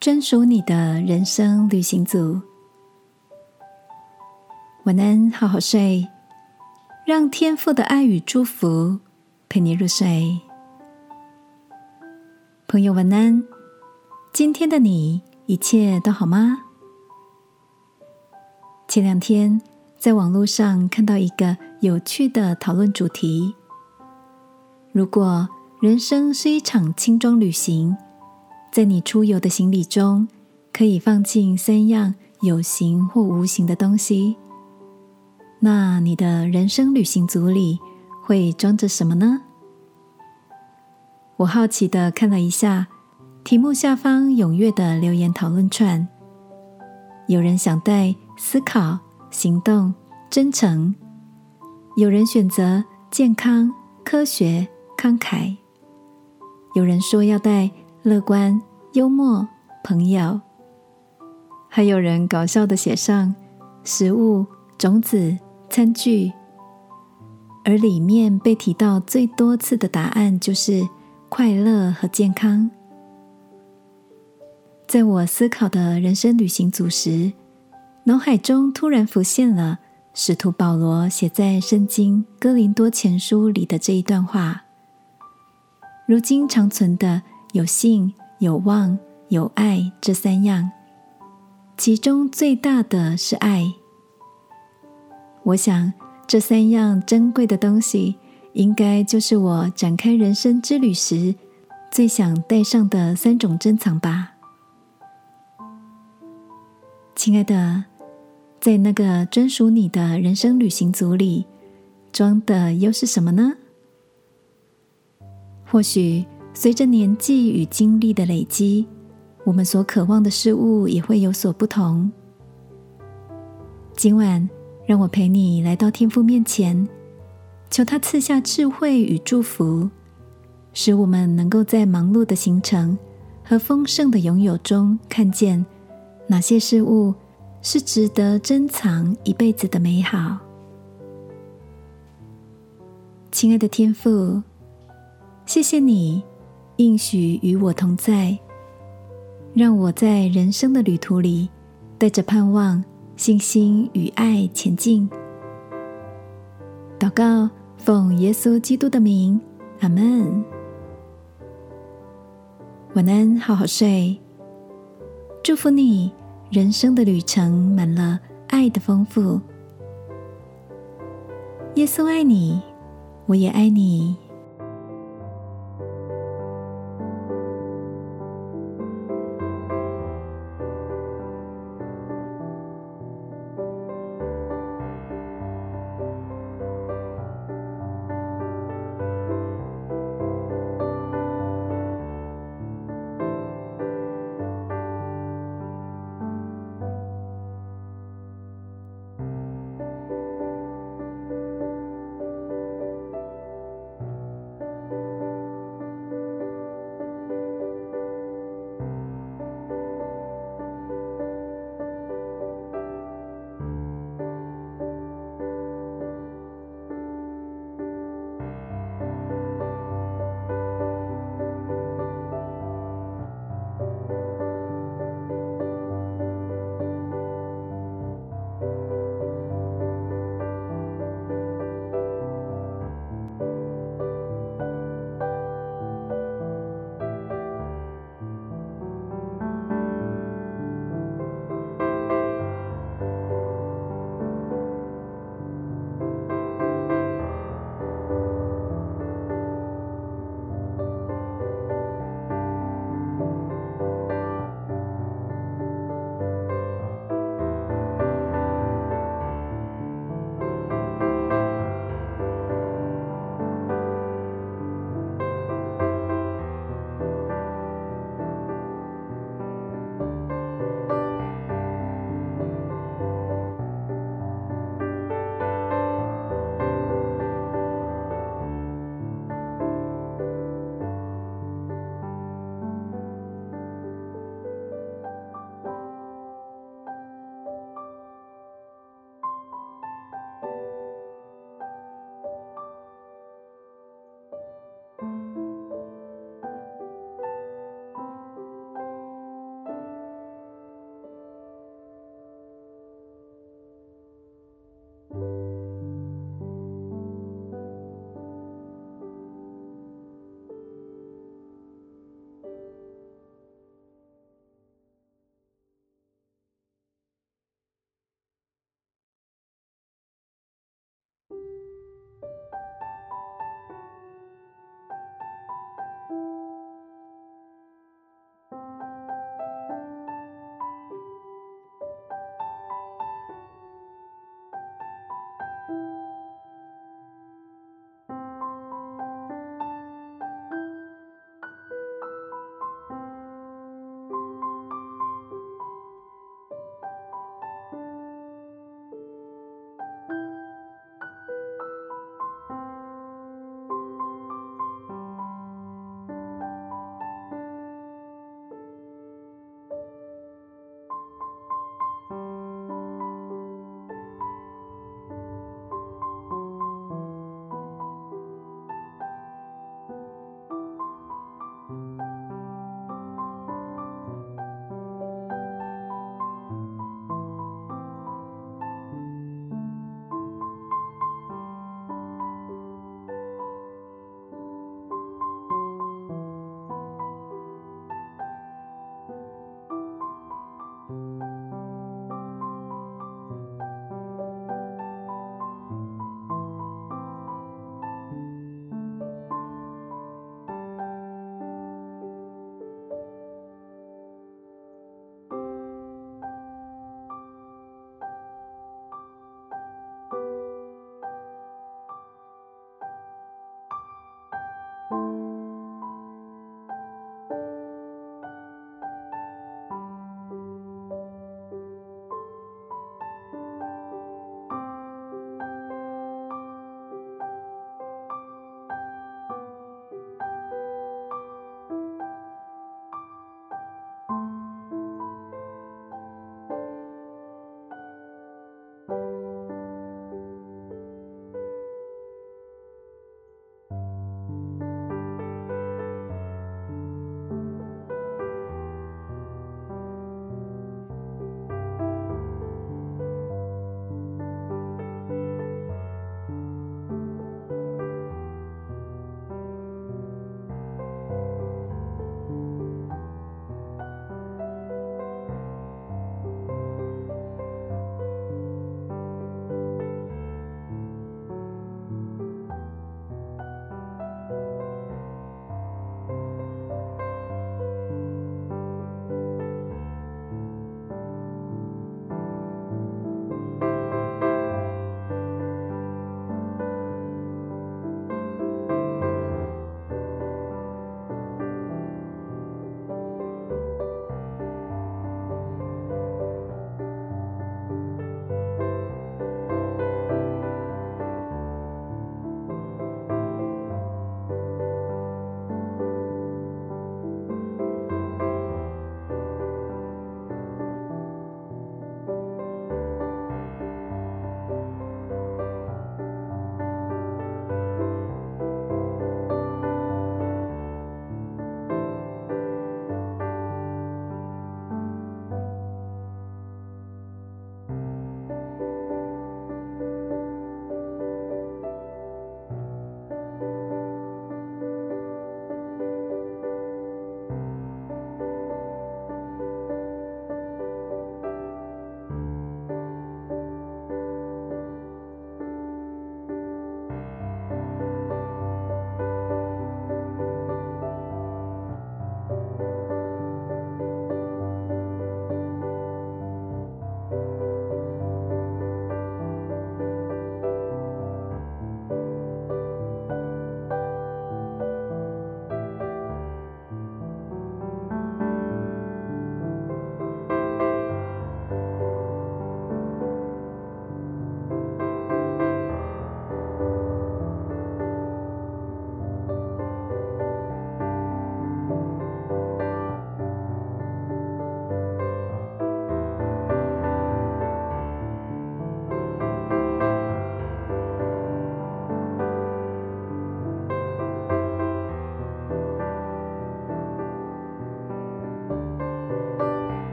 专属你的人生旅行组。晚安，好好睡，让天父的爱与祝福陪你入睡。朋友，晚安。今天的你一切都好吗？前两天在网络上看到一个有趣的讨论主题：如果人生是一场轻装旅行。在你出游的行李中，可以放进三样有形或无形的东西。那你的人生旅行组里会装着什么呢？我好奇的看了一下题目下方踊跃的留言讨论串，有人想带思考、行动、真诚；有人选择健康、科学、慷慨；有人说要带。乐观、幽默、朋友，还有人搞笑的写上食物、种子、餐具，而里面被提到最多次的答案就是快乐和健康。在我思考的人生旅行组时，脑海中突然浮现了使徒保罗写在《圣经·哥林多前书》里的这一段话，如今长存的。有信、有望、有爱这三样，其中最大的是爱。我想，这三样珍贵的东西，应该就是我展开人生之旅时最想带上的三种珍藏吧。亲爱的，在那个专属你的人生旅行组里，装的又是什么呢？或许。随着年纪与经历的累积，我们所渴望的事物也会有所不同。今晚，让我陪你来到天父面前，求他赐下智慧与祝福，使我们能够在忙碌的行程和丰盛的拥有中，看见哪些事物是值得珍藏一辈子的美好。亲爱的天父，谢谢你。应许与我同在，让我在人生的旅途里带着盼望、信心与爱前进。祷告，奉耶稣基督的名，阿门。晚安，好好睡。祝福你，人生的旅程满了爱的丰富。耶稣爱你，我也爱你。